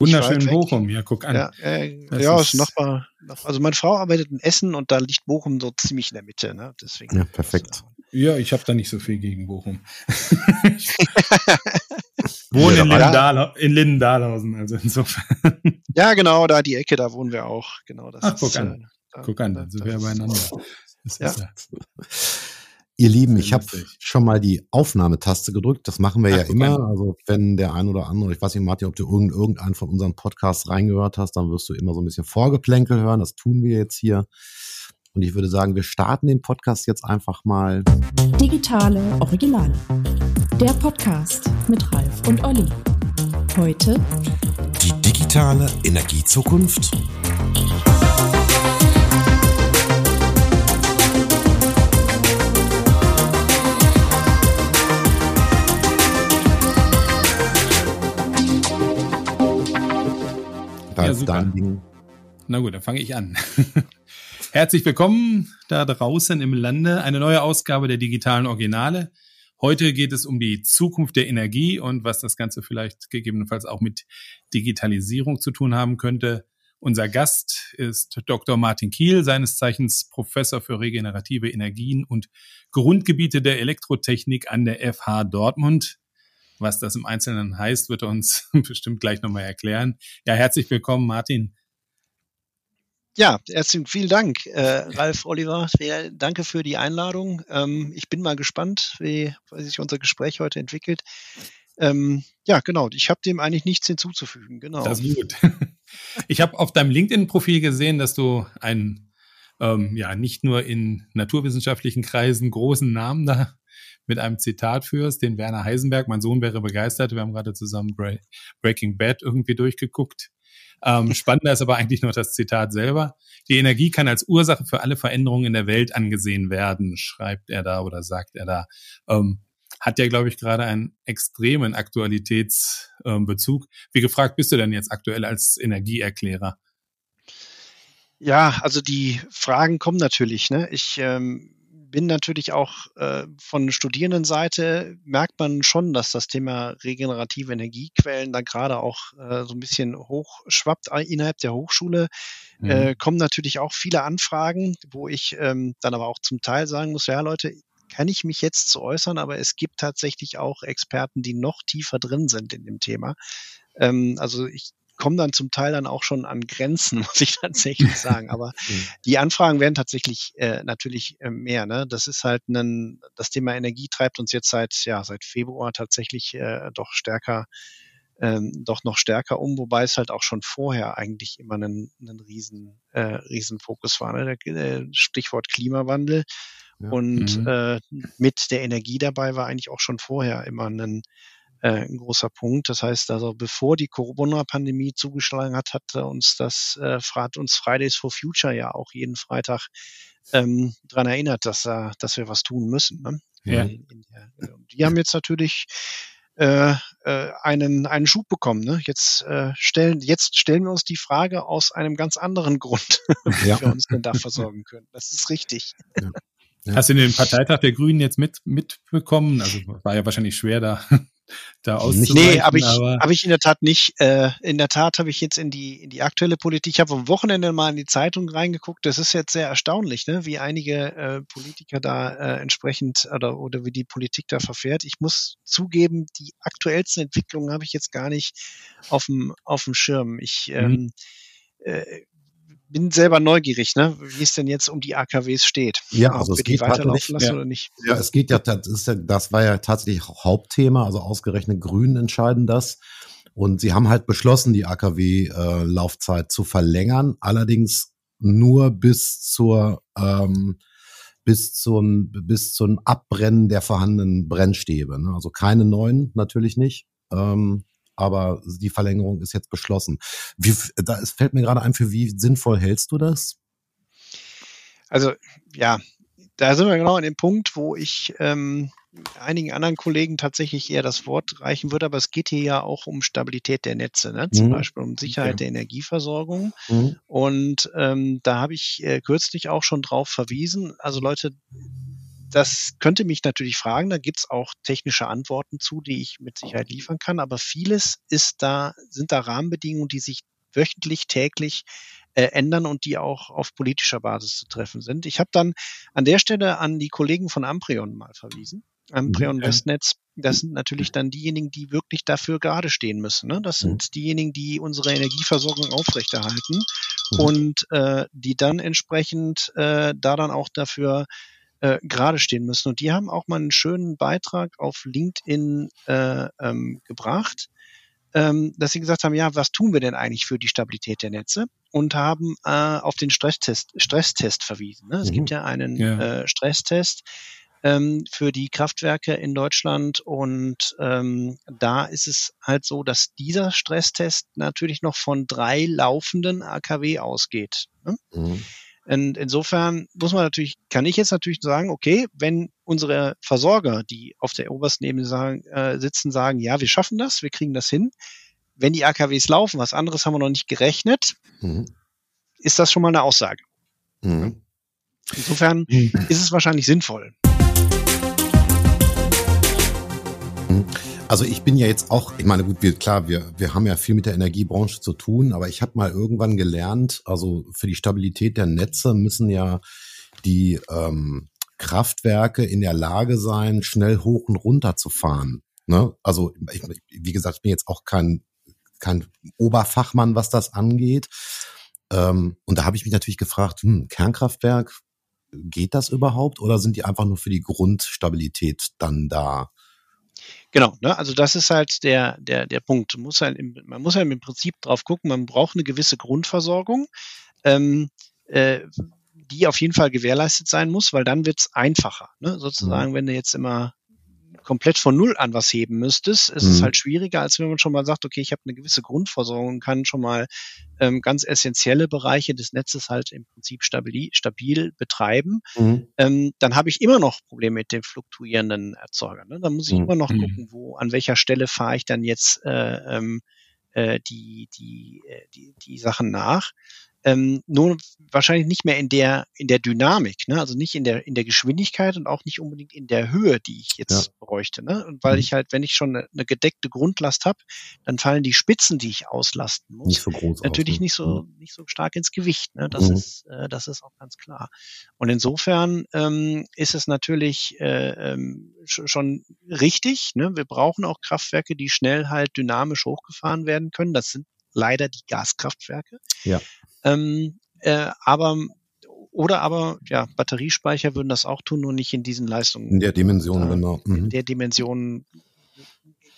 Wunderschön Bochum, ja, guck an. Ja, äh, ja ist Nachbar, Also meine Frau arbeitet in Essen und da liegt Bochum so ziemlich in der Mitte. Ne? Deswegen ja, perfekt. Ja, ich habe da nicht so viel gegen Bochum. wohne ja, in, Lindendahl, in Lindendahlhausen, also insofern. Ja, genau, da die Ecke, da wohnen wir auch. Genau, das Ach, guck ist, an. Äh, da, guck an, dann sind wir beieinander. Ja. Ihr Lieben, ich habe schon mal die Aufnahmetaste gedrückt. Das machen wir Ach, ja immer. Also wenn der ein oder andere, ich weiß nicht, Martin, ob du irgendeinen von unseren Podcasts reingehört hast, dann wirst du immer so ein bisschen Vorgeplänkel hören. Das tun wir jetzt hier. Und ich würde sagen, wir starten den Podcast jetzt einfach mal. Digitale Originale. Der Podcast mit Ralf und Olli. Heute die digitale Energiezukunft. Ja, super. Na gut, dann fange ich an. Herzlich willkommen da draußen im Lande. Eine neue Ausgabe der digitalen Originale. Heute geht es um die Zukunft der Energie und was das Ganze vielleicht gegebenenfalls auch mit Digitalisierung zu tun haben könnte. Unser Gast ist Dr. Martin Kiel, seines Zeichens Professor für regenerative Energien und Grundgebiete der Elektrotechnik an der FH Dortmund. Was das im Einzelnen heißt, wird er uns bestimmt gleich nochmal erklären. Ja, herzlich willkommen, Martin. Ja, herzlichen vielen Dank, äh, Ralf Oliver. Danke für die Einladung. Ähm, ich bin mal gespannt, wie, wie sich unser Gespräch heute entwickelt. Ähm, ja, genau. Ich habe dem eigentlich nichts hinzuzufügen. Genau. Das ist gut. Ich habe auf deinem LinkedIn-Profil gesehen, dass du einen ähm, ja nicht nur in naturwissenschaftlichen Kreisen großen Namen da mit einem Zitat führst, den Werner Heisenberg. Mein Sohn wäre begeistert. Wir haben gerade zusammen Breaking Bad irgendwie durchgeguckt. Ähm, spannender ist aber eigentlich nur das Zitat selber. Die Energie kann als Ursache für alle Veränderungen in der Welt angesehen werden, schreibt er da oder sagt er da. Ähm, hat ja, glaube ich, gerade einen extremen Aktualitätsbezug. Ähm, Wie gefragt bist du denn jetzt aktuell als Energieerklärer? Ja, also die Fragen kommen natürlich. Ne? Ich ähm, bin natürlich auch äh, von Studierendenseite merkt man schon, dass das Thema regenerative Energiequellen da gerade auch äh, so ein bisschen hochschwappt innerhalb der Hochschule. Mhm. Äh, kommen natürlich auch viele Anfragen, wo ich ähm, dann aber auch zum Teil sagen muss, ja Leute, kann ich mich jetzt zu äußern, aber es gibt tatsächlich auch Experten, die noch tiefer drin sind in dem Thema. Ähm, also ich komme dann zum Teil dann auch schon an Grenzen, muss ich tatsächlich sagen. Aber die Anfragen werden tatsächlich äh, natürlich äh, mehr. Ne? Das ist halt ein, das Thema Energie treibt uns jetzt seit, ja, seit Februar tatsächlich äh, doch stärker ähm, doch noch stärker um, wobei es halt auch schon vorher eigentlich immer ein, ein riesen, äh, riesen Fokus war. Ne? Der, äh, Stichwort Klimawandel. Ja. Und mhm. äh, mit der Energie dabei war eigentlich auch schon vorher immer ein, äh, ein großer Punkt. Das heißt also, bevor die Corona-Pandemie zugeschlagen hat, hat uns das äh, hat uns Fridays for Future ja auch jeden Freitag ähm, daran erinnert, dass, äh, dass wir was tun müssen. Ne? Ja. In, in der, die haben jetzt natürlich äh, äh, einen, einen Schub bekommen. Ne? Jetzt, äh, stellen, jetzt stellen wir uns die Frage aus einem ganz anderen Grund, wie ja. wir uns denn da versorgen können. Das ist richtig. Ja. Ja. Hast du den Parteitag der Grünen jetzt mit, mitbekommen? Also war ja wahrscheinlich schwer da da auszuweichen. Nee, habe ich, hab ich in der Tat nicht. Äh, in der Tat habe ich jetzt in die, in die aktuelle Politik, ich habe am Wochenende mal in die Zeitung reingeguckt. Das ist jetzt sehr erstaunlich, ne? wie einige äh, Politiker da äh, entsprechend oder, oder wie die Politik da verfährt. Ich muss zugeben, die aktuellsten Entwicklungen habe ich jetzt gar nicht auf dem, auf dem Schirm. Ich mhm. ähm, äh, bin selber neugierig, ne? wie es denn jetzt um die AKWs steht. Ja, also es geht weiterlaufen lassen ja. oder nicht. Ja, es geht ja, das, ist ja, das war ja tatsächlich Hauptthema, also ausgerechnet Grünen entscheiden das. Und sie haben halt beschlossen, die AKW-Laufzeit äh, zu verlängern, allerdings nur bis zur ähm, bis zum bis zum Abbrennen der vorhandenen Brennstäbe. Ne? Also keine neuen, natürlich nicht. Ähm, aber die Verlängerung ist jetzt beschlossen. Wie, da es fällt mir gerade ein, für wie sinnvoll hältst du das? Also ja, da sind wir genau an dem Punkt, wo ich ähm, einigen anderen Kollegen tatsächlich eher das Wort reichen würde, aber es geht hier ja auch um Stabilität der Netze, ne? zum mhm. Beispiel um Sicherheit ja. der Energieversorgung. Mhm. Und ähm, da habe ich äh, kürzlich auch schon drauf verwiesen. Also Leute, das könnte mich natürlich fragen, da gibt's auch technische Antworten zu, die ich mit Sicherheit liefern kann, aber vieles ist da, sind da Rahmenbedingungen, die sich wöchentlich, täglich äh, ändern und die auch auf politischer Basis zu treffen sind. Ich habe dann an der Stelle an die Kollegen von Amprion mal verwiesen. Amprion. Westnetz, das sind natürlich dann diejenigen, die wirklich dafür gerade stehen müssen. Ne? Das sind mhm. diejenigen, die unsere Energieversorgung aufrechterhalten mhm. und äh, die dann entsprechend äh, da dann auch dafür äh, gerade stehen müssen. Und die haben auch mal einen schönen Beitrag auf LinkedIn äh, ähm, gebracht, ähm, dass sie gesagt haben, ja, was tun wir denn eigentlich für die Stabilität der Netze? Und haben äh, auf den Stresstest, Stresstest verwiesen. Ne? Es mhm. gibt ja einen ja. Äh, Stresstest ähm, für die Kraftwerke in Deutschland und ähm, da ist es halt so, dass dieser Stresstest natürlich noch von drei laufenden AKW ausgeht. Ne? Mhm. Und insofern muss man natürlich, kann ich jetzt natürlich sagen, okay, wenn unsere Versorger, die auf der obersten Ebene sagen, äh, sitzen, sagen, ja, wir schaffen das, wir kriegen das hin. Wenn die AKWs laufen, was anderes haben wir noch nicht gerechnet, mhm. ist das schon mal eine Aussage. Mhm. Insofern mhm. ist es wahrscheinlich sinnvoll. Also ich bin ja jetzt auch, ich meine, gut, wir, klar, wir, wir haben ja viel mit der Energiebranche zu tun, aber ich habe mal irgendwann gelernt, also für die Stabilität der Netze müssen ja die ähm, Kraftwerke in der Lage sein, schnell hoch und runter zu fahren. Ne? Also ich, wie gesagt, ich bin jetzt auch kein, kein Oberfachmann, was das angeht. Ähm, und da habe ich mich natürlich gefragt, hm, Kernkraftwerk, geht das überhaupt oder sind die einfach nur für die Grundstabilität dann da? Genau, ne? also das ist halt der, der, der Punkt. Man muss, halt im, man muss halt im Prinzip drauf gucken, man braucht eine gewisse Grundversorgung, ähm, äh, die auf jeden Fall gewährleistet sein muss, weil dann wird's einfacher. Ne? Sozusagen, mhm. wenn du jetzt immer komplett von Null an was heben müsstest, ist mhm. es halt schwieriger, als wenn man schon mal sagt, okay, ich habe eine gewisse Grundversorgung und kann schon mal ähm, ganz essentielle Bereiche des Netzes halt im Prinzip stabil, stabil betreiben. Mhm. Ähm, dann habe ich immer noch Probleme mit dem fluktuierenden Erzeuger. Ne? Dann muss ich mhm. immer noch mhm. gucken, wo, an welcher Stelle fahre ich dann jetzt äh, ähm, äh, die, die, äh, die, die Sachen nach ähm, nur wahrscheinlich nicht mehr in der in der Dynamik, ne? also nicht in der in der Geschwindigkeit und auch nicht unbedingt in der Höhe, die ich jetzt ja. bräuchte. Ne? Und weil mhm. ich halt, wenn ich schon eine, eine gedeckte Grundlast habe, dann fallen die Spitzen, die ich auslasten muss, nicht so groß natürlich aus, ne? nicht so mhm. nicht so stark ins Gewicht. Ne? Das mhm. ist äh, das ist auch ganz klar. Und insofern ähm, ist es natürlich äh, ähm, schon richtig. Ne? Wir brauchen auch Kraftwerke, die schnell halt dynamisch hochgefahren werden können. Das sind leider die Gaskraftwerke. Ja. Ähm, äh, aber oder aber ja, Batteriespeicher würden das auch tun, nur nicht in diesen Leistungen. In der Dimension, äh, genau. Mhm. In der Dimension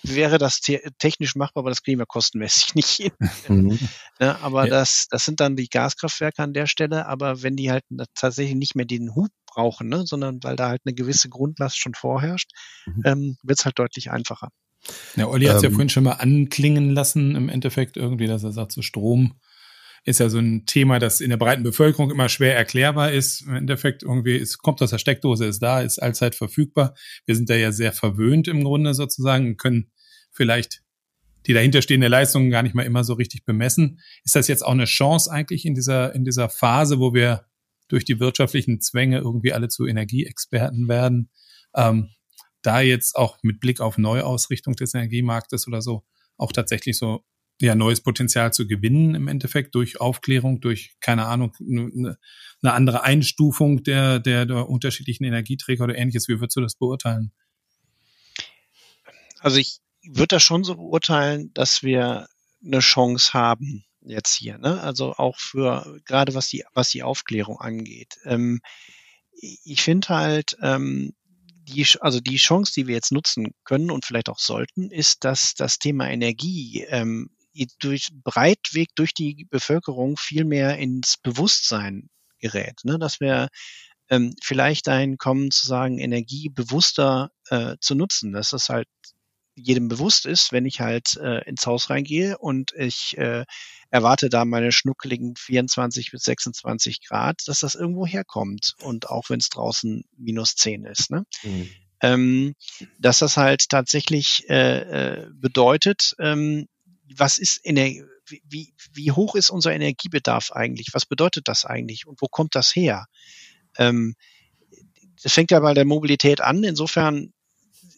wäre das technisch machbar, aber das kriegen wir kostenmäßig nicht hin. Mhm. ja, aber ja. das, das sind dann die Gaskraftwerke an der Stelle, aber wenn die halt tatsächlich nicht mehr den Hub brauchen, ne, sondern weil da halt eine gewisse Grundlast schon vorherrscht, mhm. ähm, wird es halt deutlich einfacher. Ja, Olli hat es ähm, ja vorhin schon mal anklingen lassen, im Endeffekt irgendwie, dass er sagt, so Strom ist ja so ein Thema, das in der breiten Bevölkerung immer schwer erklärbar ist. Im Endeffekt irgendwie, es kommt aus der Steckdose, ist da, ist allzeit verfügbar. Wir sind da ja sehr verwöhnt im Grunde sozusagen und können vielleicht die dahinterstehende Leistung gar nicht mal immer so richtig bemessen. Ist das jetzt auch eine Chance eigentlich in dieser, in dieser Phase, wo wir durch die wirtschaftlichen Zwänge irgendwie alle zu Energieexperten werden, ähm, da jetzt auch mit Blick auf Neuausrichtung des Energiemarktes oder so auch tatsächlich so ja, neues Potenzial zu gewinnen im Endeffekt durch Aufklärung, durch, keine Ahnung, eine, andere Einstufung der, der, der unterschiedlichen Energieträger oder ähnliches. Wie würdest du das beurteilen? Also ich würde das schon so beurteilen, dass wir eine Chance haben jetzt hier, ne? Also auch für gerade was die was die Aufklärung angeht. Ähm, ich finde halt ähm, die, also die Chance, die wir jetzt nutzen können und vielleicht auch sollten, ist, dass das Thema Energie ähm, durch breitweg durch die Bevölkerung viel mehr ins Bewusstsein gerät, ne? dass wir ähm, vielleicht dahin kommen zu sagen, Energie bewusster äh, zu nutzen, dass das halt jedem bewusst ist, wenn ich halt äh, ins Haus reingehe und ich äh, erwarte da meine schnuckeligen 24 bis 26 Grad, dass das irgendwo herkommt und auch wenn es draußen minus 10 ist. Ne? Mhm. Ähm, dass das halt tatsächlich äh, äh bedeutet, ähm, was ist Ener wie, wie hoch ist unser Energiebedarf eigentlich? Was bedeutet das eigentlich und wo kommt das her? Ähm, das fängt ja bei der Mobilität an. Insofern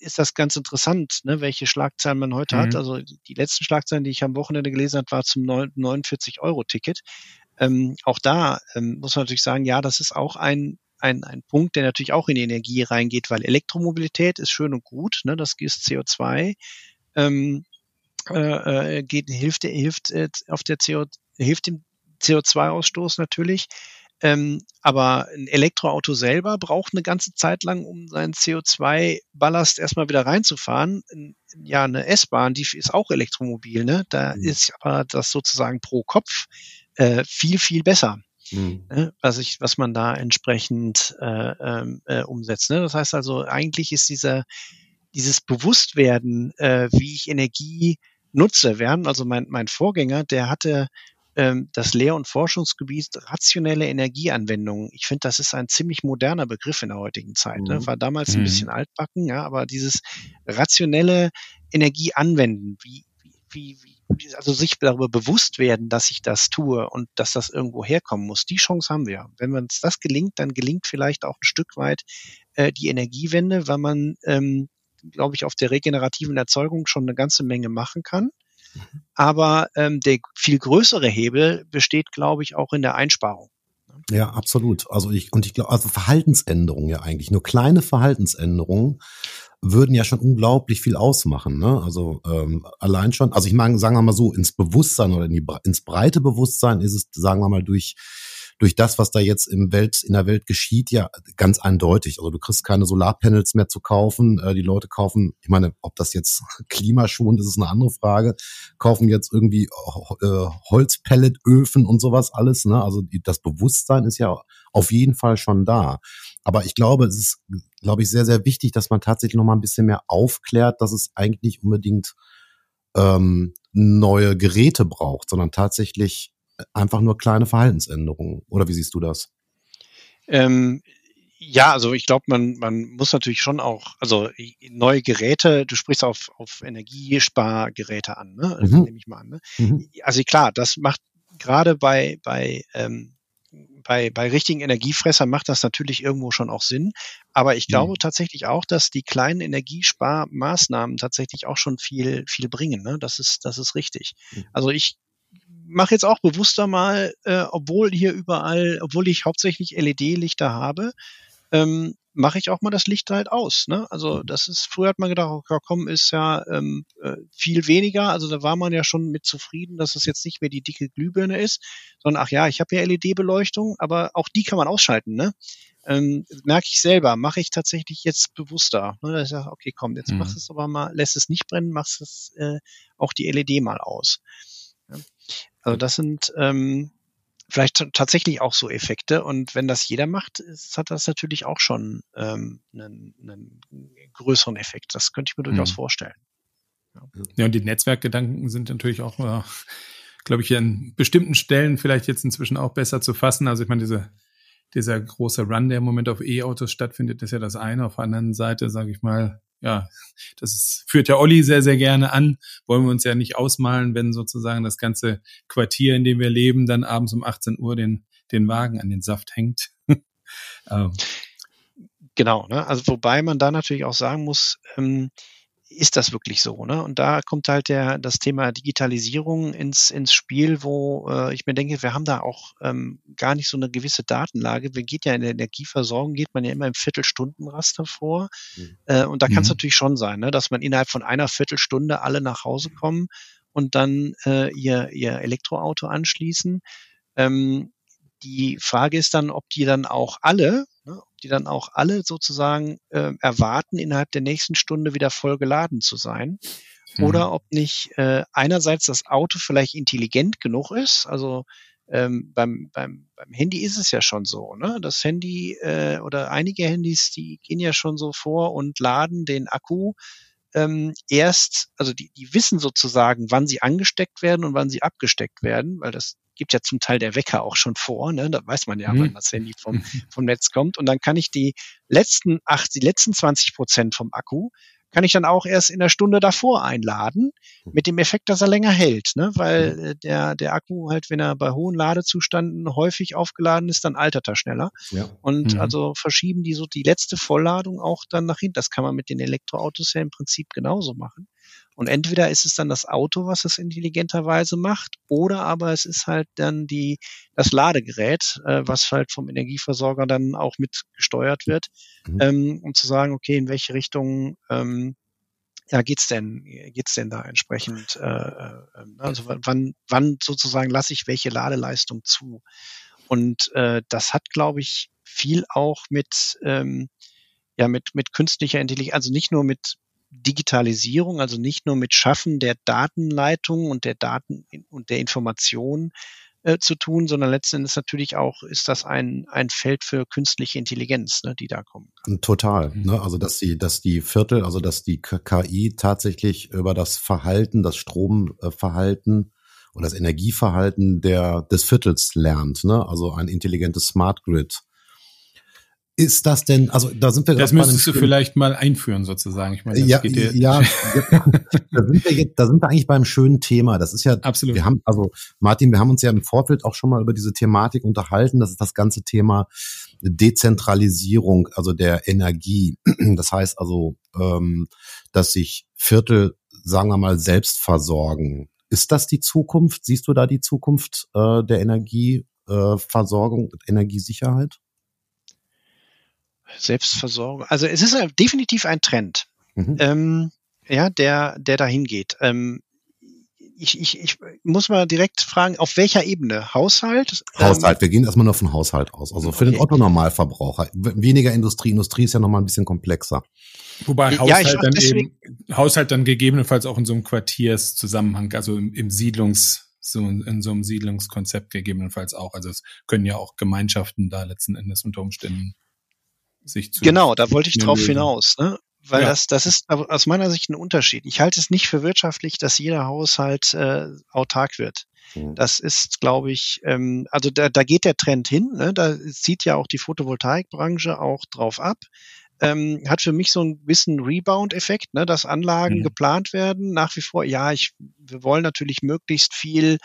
ist das ganz interessant, ne, welche Schlagzeilen man heute mhm. hat. Also die letzten Schlagzeilen, die ich am Wochenende gelesen habe, war zum 49-Euro-Ticket. Ähm, auch da ähm, muss man natürlich sagen, ja, das ist auch ein, ein, ein Punkt, der natürlich auch in die Energie reingeht, weil Elektromobilität ist schön und gut, ne, das ist CO2. Ähm, äh, äh, geht, hilft, hilft äh, auf der CO, hilft dem CO2-Ausstoß natürlich. Ähm, aber ein Elektroauto selber braucht eine ganze Zeit lang, um seinen CO2-Ballast erstmal wieder reinzufahren. Ja, eine S-Bahn, die ist auch elektromobil, ne? Da mhm. ist aber das sozusagen pro Kopf äh, viel, viel besser. Mhm. Ne? Was, ich, was man da entsprechend äh, ähm, äh, umsetzt. Ne? Das heißt also, eigentlich ist dieser, dieses Bewusstwerden, äh, wie ich Energie nutze, werden, also mein, mein Vorgänger, der hatte ähm, das Lehr- und Forschungsgebiet rationelle Energieanwendungen. Ich finde, das ist ein ziemlich moderner Begriff in der heutigen Zeit. Ne? Mhm. War damals mhm. ein bisschen altbacken, ja, aber dieses rationelle Energieanwenden, wie, wie, wie, also sich darüber bewusst werden, dass ich das tue und dass das irgendwo herkommen muss. Die Chance haben wir. Wenn uns das gelingt, dann gelingt vielleicht auch ein Stück weit äh, die Energiewende, weil man, ähm, glaube ich, auf der regenerativen Erzeugung schon eine ganze Menge machen kann. Aber ähm, der viel größere Hebel besteht, glaube ich, auch in der Einsparung. Ja, absolut. Also ich und ich glaube, also Verhaltensänderungen ja eigentlich nur kleine Verhaltensänderungen würden ja schon unglaublich viel ausmachen. Ne? Also ähm, allein schon, also ich meine, sagen wir mal so, ins Bewusstsein oder in die, ins breite Bewusstsein ist es, sagen wir mal, durch durch das, was da jetzt im Welt, in der Welt geschieht, ja ganz eindeutig. Also du kriegst keine Solarpanels mehr zu kaufen. Äh, die Leute kaufen, ich meine, ob das jetzt klimaschonend ist, ist eine andere Frage, kaufen jetzt irgendwie äh, Holzpelletöfen und sowas alles. Ne? Also das Bewusstsein ist ja auf jeden Fall schon da. Aber ich glaube, es ist, glaube ich, sehr, sehr wichtig, dass man tatsächlich noch mal ein bisschen mehr aufklärt, dass es eigentlich nicht unbedingt ähm, neue Geräte braucht, sondern tatsächlich einfach nur kleine Verhaltensänderungen. Oder wie siehst du das? Ähm, ja, also ich glaube, man, man muss natürlich schon auch, also neue Geräte, du sprichst auf, auf Energiespargeräte an, ne? Also mhm. nehme ich mal an. Ne? Mhm. Also klar, das macht gerade bei, bei, ähm, bei, bei richtigen Energiefressern macht das natürlich irgendwo schon auch Sinn. Aber ich glaube mhm. tatsächlich auch, dass die kleinen Energiesparmaßnahmen tatsächlich auch schon viel, viel bringen. Ne? Das ist, das ist richtig. Mhm. Also ich mache jetzt auch bewusster mal, äh, obwohl hier überall, obwohl ich hauptsächlich LED-Lichter habe, ähm, mache ich auch mal das Licht halt aus. Ne? Also das ist, früher hat man gedacht, okay, komm, ist ja ähm, äh, viel weniger. Also da war man ja schon mit zufrieden, dass es jetzt nicht mehr die dicke Glühbirne ist, sondern ach ja, ich habe ja LED-Beleuchtung, aber auch die kann man ausschalten. Ne? Ähm, merke ich selber, mache ich tatsächlich jetzt bewusster. Ne? Dass ich sage, okay, komm, jetzt mhm. machst es aber mal, lässt es nicht brennen, machst es äh, auch die LED mal aus. Also das sind ähm, vielleicht tatsächlich auch so Effekte. Und wenn das jeder macht, ist, hat das natürlich auch schon ähm, einen, einen größeren Effekt. Das könnte ich mir durchaus mhm. vorstellen. Ja. ja, und die Netzwerkgedanken sind natürlich auch, äh, glaube ich, an bestimmten Stellen vielleicht jetzt inzwischen auch besser zu fassen. Also ich meine, diese, dieser große Run, der im Moment auf E-Autos stattfindet, ist ja das eine. Auf der anderen Seite, sage ich mal, ja, das ist, führt ja Olli sehr, sehr gerne an. Wollen wir uns ja nicht ausmalen, wenn sozusagen das ganze Quartier, in dem wir leben, dann abends um 18 Uhr den, den Wagen an den Saft hängt. ähm. Genau, ne? also wobei man da natürlich auch sagen muss, ähm, ist das wirklich so? Ne? Und da kommt halt der, das Thema Digitalisierung ins, ins Spiel, wo äh, ich mir denke, wir haben da auch ähm, gar nicht so eine gewisse Datenlage. Wir geht ja in der Energieversorgung, geht man ja immer im Viertelstundenraster vor. Mhm. Äh, und da kann es mhm. natürlich schon sein, ne, dass man innerhalb von einer Viertelstunde alle nach Hause kommen und dann äh, ihr, ihr Elektroauto anschließen. Ähm, die Frage ist dann, ob die dann auch alle, ne, ob die dann auch alle sozusagen äh, erwarten, innerhalb der nächsten Stunde wieder voll geladen zu sein. Mhm. Oder ob nicht äh, einerseits das Auto vielleicht intelligent genug ist, also ähm, beim, beim, beim Handy ist es ja schon so, ne? Das Handy äh, oder einige Handys, die gehen ja schon so vor und laden den Akku ähm, erst, also die, die wissen sozusagen, wann sie angesteckt werden und wann sie abgesteckt werden, weil das gibt ja zum Teil der Wecker auch schon vor, ne? Da weiß man ja, mhm. wann das Handy vom, vom Netz kommt. Und dann kann ich die letzten acht, die letzten 20 Prozent vom Akku kann ich dann auch erst in der Stunde davor einladen, mit dem Effekt, dass er länger hält, ne? weil äh, der, der Akku halt, wenn er bei hohen Ladezustanden häufig aufgeladen ist, dann altert er schneller. Ja. Und mhm. also verschieben die so die letzte Vollladung auch dann nach hinten. Das kann man mit den Elektroautos ja im Prinzip genauso machen. Und entweder ist es dann das Auto, was es intelligenterweise macht, oder aber es ist halt dann die, das Ladegerät, äh, was halt vom Energieversorger dann auch mit gesteuert wird, mhm. ähm, um zu sagen, okay, in welche Richtung ähm, ja, geht's denn, geht's denn da entsprechend, äh, äh, also wann, wann sozusagen lasse ich welche Ladeleistung zu? Und äh, das hat, glaube ich, viel auch mit, ähm, ja, mit, mit künstlicher Intelligenz, also nicht nur mit Digitalisierung, also nicht nur mit Schaffen der Datenleitung und der Daten und der Information äh, zu tun, sondern letzten Endes natürlich auch ist das ein, ein Feld für künstliche Intelligenz, ne, die da kommen kann. Total. Mhm. Ne? Also dass die, dass die Viertel, also dass die KI tatsächlich über das Verhalten, das Stromverhalten oder das Energieverhalten der, des Viertels lernt. Ne? Also ein intelligentes Smart Grid ist das denn, also da sind wir Das müsstest du vielleicht mal einführen sozusagen. Ich meine, das ja, geht ja, ja da, sind wir jetzt, da sind wir eigentlich beim schönen Thema. Das ist ja, absolut. Wir haben, also Martin, wir haben uns ja im Vorfeld auch schon mal über diese Thematik unterhalten. Das ist das ganze Thema Dezentralisierung, also der Energie. Das heißt also, ähm, dass sich Viertel, sagen wir mal, selbst versorgen. Ist das die Zukunft? Siehst du da die Zukunft äh, der Energieversorgung, äh, Energiesicherheit? Selbstversorgung. Also es ist definitiv ein Trend, mhm. ähm, ja, der, der dahin geht. Ähm, ich, ich, ich muss mal direkt fragen, auf welcher Ebene? Haushalt? Haushalt, ähm, wir gehen erstmal nur von Haushalt aus. Also für okay. den Otto-Normalverbraucher. Weniger Industrie. Industrie ist ja nochmal ein bisschen komplexer. Wobei Haushalt ja, dann eben, Haushalt dann gegebenenfalls auch in so einem Quartierszusammenhang, also im, im Siedlungs, so in so einem Siedlungskonzept gegebenenfalls auch. Also es können ja auch Gemeinschaften da letzten Endes unter Umständen sich zu. Genau, da wollte ich drauf hinaus, ne? Weil ja. das, das ist aus meiner Sicht ein Unterschied. Ich halte es nicht für wirtschaftlich, dass jeder Haushalt äh, autark wird. Mhm. Das ist, glaube ich, ähm, also da, da geht der Trend hin. Ne? Da zieht ja auch die Photovoltaikbranche auch drauf ab. Ähm, hat für mich so ein bisschen Rebound-Effekt, ne? dass Anlagen mhm. geplant werden. Nach wie vor, ja, ich, wir wollen natürlich möglichst viel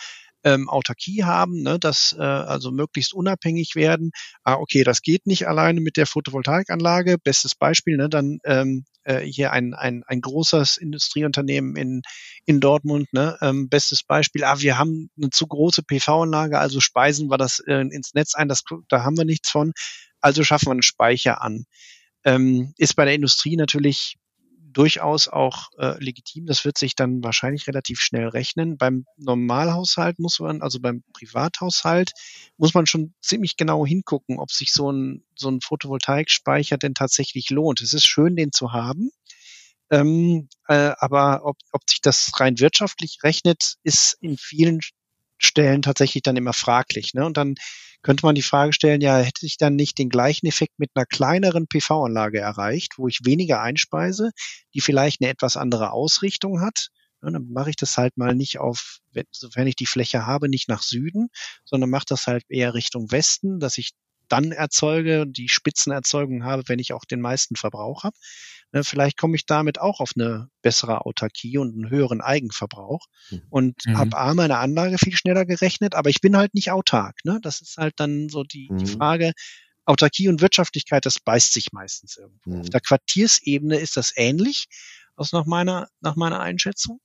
ähm, Autarkie haben, ne, dass äh, also möglichst unabhängig werden. Ah, okay, das geht nicht alleine mit der Photovoltaikanlage. Bestes Beispiel, ne, dann ähm, äh, hier ein, ein, ein großes Industrieunternehmen in, in Dortmund, ne, ähm, bestes Beispiel, ah, wir haben eine zu große PV-Anlage, also speisen wir das äh, ins Netz ein, das, da haben wir nichts von, also schaffen wir einen Speicher an. Ähm, ist bei der Industrie natürlich durchaus auch äh, legitim. Das wird sich dann wahrscheinlich relativ schnell rechnen. Beim Normalhaushalt muss man, also beim Privathaushalt, muss man schon ziemlich genau hingucken, ob sich so ein, so ein Photovoltaikspeicher denn tatsächlich lohnt. Es ist schön, den zu haben. Ähm, äh, aber ob, ob sich das rein wirtschaftlich rechnet, ist in vielen Stellen tatsächlich dann immer fraglich. Ne? Und dann könnte man die Frage stellen, ja, hätte ich dann nicht den gleichen Effekt mit einer kleineren PV-Anlage erreicht, wo ich weniger einspeise, die vielleicht eine etwas andere Ausrichtung hat? Ja, dann mache ich das halt mal nicht auf, sofern ich die Fläche habe, nicht nach Süden, sondern mache das halt eher Richtung Westen, dass ich dann erzeuge, die Spitzenerzeugung habe, wenn ich auch den meisten Verbrauch habe. Ne, vielleicht komme ich damit auch auf eine bessere Autarkie und einen höheren Eigenverbrauch hm. und mhm. habe A, meine Anlage viel schneller gerechnet, aber ich bin halt nicht autark. Ne? Das ist halt dann so die, mhm. die Frage, Autarkie und Wirtschaftlichkeit, das beißt sich meistens irgendwo. Mhm. Auf der Quartiersebene ist das ähnlich, aus nach meiner, nach meiner Einschätzung.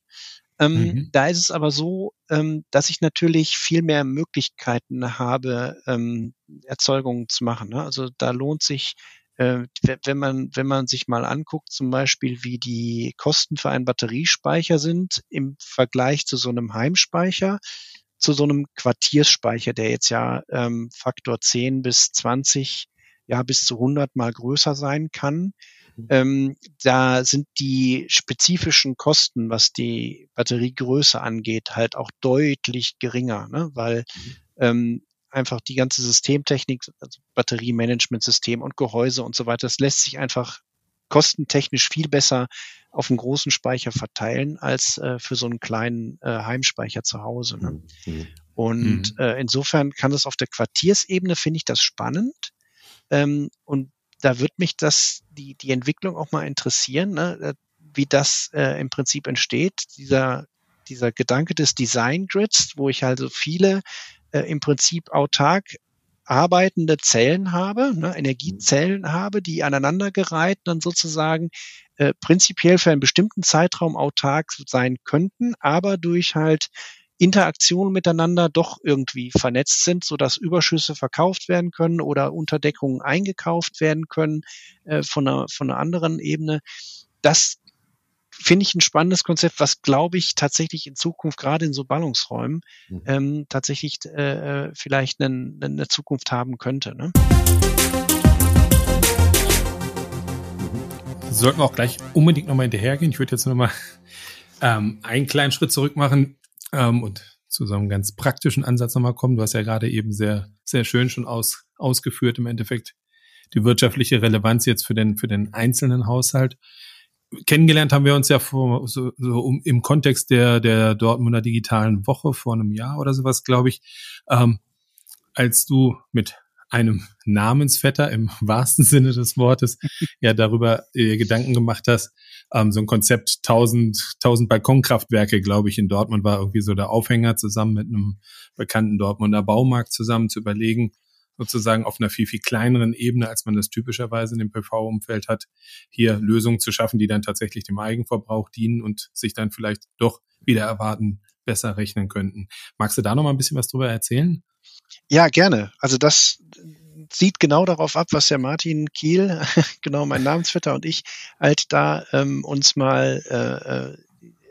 Ähm, mhm. Da ist es aber so, ähm, dass ich natürlich viel mehr Möglichkeiten habe, ähm, Erzeugungen zu machen. Ne? Also da lohnt sich wenn man, wenn man sich mal anguckt, zum Beispiel, wie die Kosten für einen Batteriespeicher sind im Vergleich zu so einem Heimspeicher, zu so einem Quartiersspeicher, der jetzt ja ähm, Faktor 10 bis 20, ja bis zu 100 mal größer sein kann. Mhm. Ähm, da sind die spezifischen Kosten, was die Batteriegröße angeht, halt auch deutlich geringer, ne? weil mhm. ähm, einfach die ganze Systemtechnik, also Batteriemanagementsystem und Gehäuse und so weiter, das lässt sich einfach kostentechnisch viel besser auf einen großen Speicher verteilen als äh, für so einen kleinen äh, Heimspeicher zu Hause. Ne? Mhm. Und mhm. Äh, insofern kann das auf der Quartiersebene, finde ich das spannend. Ähm, und da wird mich das, die, die Entwicklung auch mal interessieren. Ne? Äh, wie das äh, im Prinzip entsteht. Dieser, dieser Gedanke des Design Grids, wo ich also viele äh, im Prinzip autark arbeitende Zellen habe, ne, Energiezellen habe, die aneinandergereiht dann sozusagen äh, prinzipiell für einen bestimmten Zeitraum autark sein könnten, aber durch halt Interaktionen miteinander doch irgendwie vernetzt sind, so dass Überschüsse verkauft werden können oder Unterdeckungen eingekauft werden können äh, von, einer, von einer anderen Ebene. Das finde ich ein spannendes Konzept, was glaube ich tatsächlich in Zukunft gerade in so Ballungsräumen mhm. ähm, tatsächlich äh, äh vielleicht eine, eine Zukunft haben könnte. Ne? Sollten wir auch gleich unbedingt nochmal hinterhergehen. Ich würde jetzt nochmal ähm, einen kleinen Schritt zurück machen ähm, und zu so einem ganz praktischen Ansatz nochmal kommen. Du hast ja gerade eben sehr, sehr schön schon aus, ausgeführt im Endeffekt die wirtschaftliche Relevanz jetzt für den, für den einzelnen Haushalt. Kennengelernt haben wir uns ja vor, so, so um, im Kontext der, der Dortmunder digitalen Woche vor einem Jahr oder sowas, glaube ich, ähm, als du mit einem Namensvetter im wahrsten Sinne des Wortes ja darüber äh, Gedanken gemacht hast, ähm, so ein Konzept 1000, 1000 Balkonkraftwerke, glaube ich, in Dortmund war irgendwie so der Aufhänger zusammen mit einem bekannten Dortmunder Baumarkt zusammen zu überlegen, sozusagen auf einer viel, viel kleineren Ebene, als man das typischerweise in dem PV-Umfeld hat, hier Lösungen zu schaffen, die dann tatsächlich dem Eigenverbrauch dienen und sich dann vielleicht doch wieder erwarten, besser rechnen könnten. Magst du da noch mal ein bisschen was drüber erzählen? Ja, gerne. Also das sieht genau darauf ab, was der Martin Kiel, genau mein Namensvetter und ich, halt da ähm, uns mal äh, äh,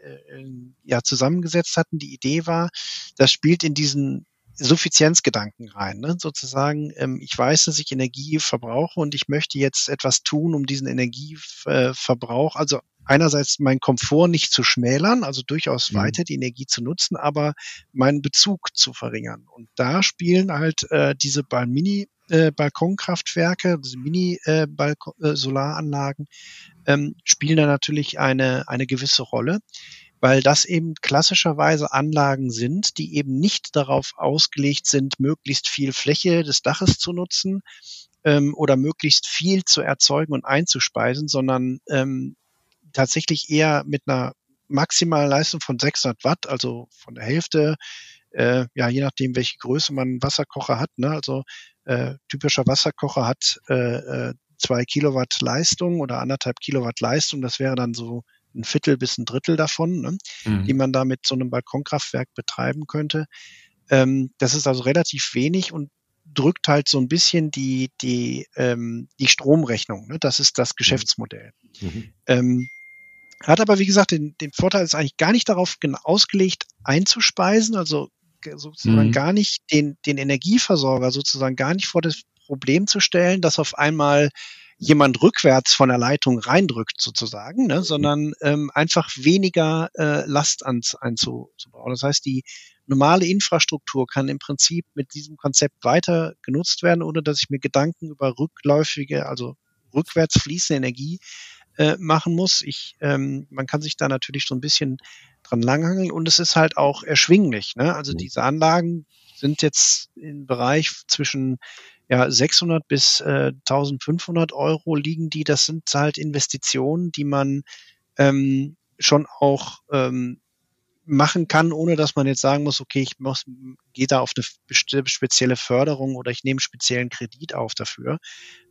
äh, ja zusammengesetzt hatten. Die Idee war, das spielt in diesen Suffizienzgedanken rein. Ne? Sozusagen, ähm, ich weiß, dass ich Energie verbrauche und ich möchte jetzt etwas tun, um diesen Energieverbrauch, also einerseits meinen Komfort nicht zu schmälern, also durchaus mhm. weiter die Energie zu nutzen, aber meinen Bezug zu verringern. Und da spielen halt äh, diese Mini äh, Balkonkraftwerke, diese Mini-Solaranlagen, äh, ähm, spielen da natürlich eine, eine gewisse Rolle, weil das eben klassischerweise Anlagen sind, die eben nicht darauf ausgelegt sind, möglichst viel Fläche des Daches zu nutzen ähm, oder möglichst viel zu erzeugen und einzuspeisen, sondern ähm, tatsächlich eher mit einer maximalen Leistung von 600 Watt, also von der Hälfte, äh, ja, je nachdem, welche Größe man Wasserkocher hat. Ne? Also äh, typischer Wasserkocher hat äh, äh, zwei Kilowatt Leistung oder anderthalb Kilowatt Leistung. Das wäre dann so ein Viertel bis ein Drittel davon, ne? Mhm. die man da mit so einem Balkonkraftwerk betreiben könnte. Ähm, das ist also relativ wenig und drückt halt so ein bisschen die, die, ähm, die Stromrechnung. Ne? Das ist das mhm. Geschäftsmodell. Mhm. Ähm, hat aber, wie gesagt, den, den Vorteil ist eigentlich gar nicht darauf ausgelegt, einzuspeisen, also sozusagen mhm. gar nicht den, den Energieversorger sozusagen gar nicht vor das Problem zu stellen, dass auf einmal jemand rückwärts von der Leitung reindrückt sozusagen, ne, sondern ähm, einfach weniger äh, Last ans, einzubauen. Das heißt, die normale Infrastruktur kann im Prinzip mit diesem Konzept weiter genutzt werden, ohne dass ich mir Gedanken über rückläufige, also rückwärts fließende Energie äh, machen muss. Ich, ähm, man kann sich da natürlich so ein bisschen dran langhangeln und es ist halt auch erschwinglich. Ne? Also mhm. diese Anlagen sind jetzt im Bereich zwischen ja, 600 bis äh, 1500 Euro liegen die. Das sind halt Investitionen, die man ähm, schon auch ähm, machen kann, ohne dass man jetzt sagen muss, okay, ich muss, gehe da auf eine spezielle Förderung oder ich nehme einen speziellen Kredit auf dafür,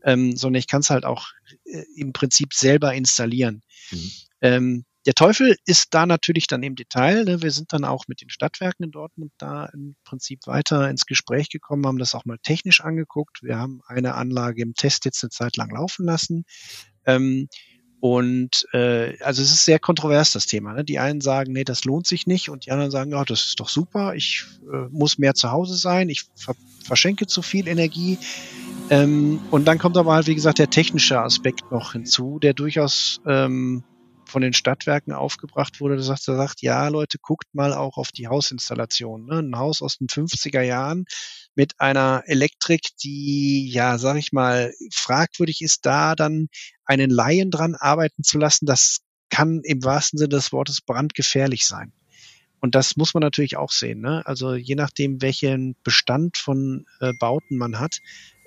ähm, sondern ich kann es halt auch äh, im Prinzip selber installieren. Mhm. Ähm, der Teufel ist da natürlich dann im Detail. Ne? Wir sind dann auch mit den Stadtwerken in Dortmund da im Prinzip weiter ins Gespräch gekommen, haben das auch mal technisch angeguckt. Wir haben eine Anlage im Test jetzt eine Zeit lang laufen lassen. Ähm, und äh, also es ist sehr kontrovers, das Thema. Ne? Die einen sagen, nee, das lohnt sich nicht und die anderen sagen, ja, das ist doch super, ich äh, muss mehr zu Hause sein, ich ver verschenke zu viel Energie. Ähm, und dann kommt aber halt, wie gesagt, der technische Aspekt noch hinzu, der durchaus ähm, von den Stadtwerken aufgebracht wurde. Da sagt, er sagt, ja, Leute, guckt mal auch auf die Hausinstallation. Ne? Ein Haus aus den 50er Jahren mit einer Elektrik, die, ja, sag ich mal, fragwürdig ist, da dann einen Laien dran arbeiten zu lassen, das kann im wahrsten Sinne des Wortes brandgefährlich sein. Und das muss man natürlich auch sehen. Ne? Also je nachdem, welchen Bestand von äh, Bauten man hat,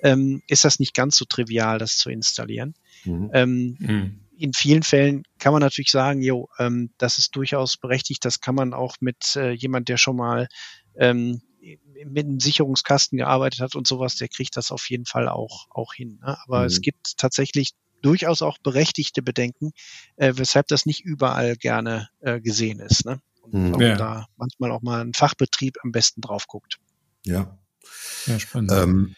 ähm, ist das nicht ganz so trivial, das zu installieren. Mhm. Ähm, mhm in vielen Fällen kann man natürlich sagen, jo, ähm, das ist durchaus berechtigt, das kann man auch mit äh, jemand, der schon mal ähm, mit einem Sicherungskasten gearbeitet hat und sowas, der kriegt das auf jeden Fall auch, auch hin. Ne? Aber mhm. es gibt tatsächlich durchaus auch berechtigte Bedenken, äh, weshalb das nicht überall gerne äh, gesehen ist. Ne? Und mhm. ja. da manchmal auch mal ein Fachbetrieb am besten drauf guckt. Ja, ja, spannend. Ähm,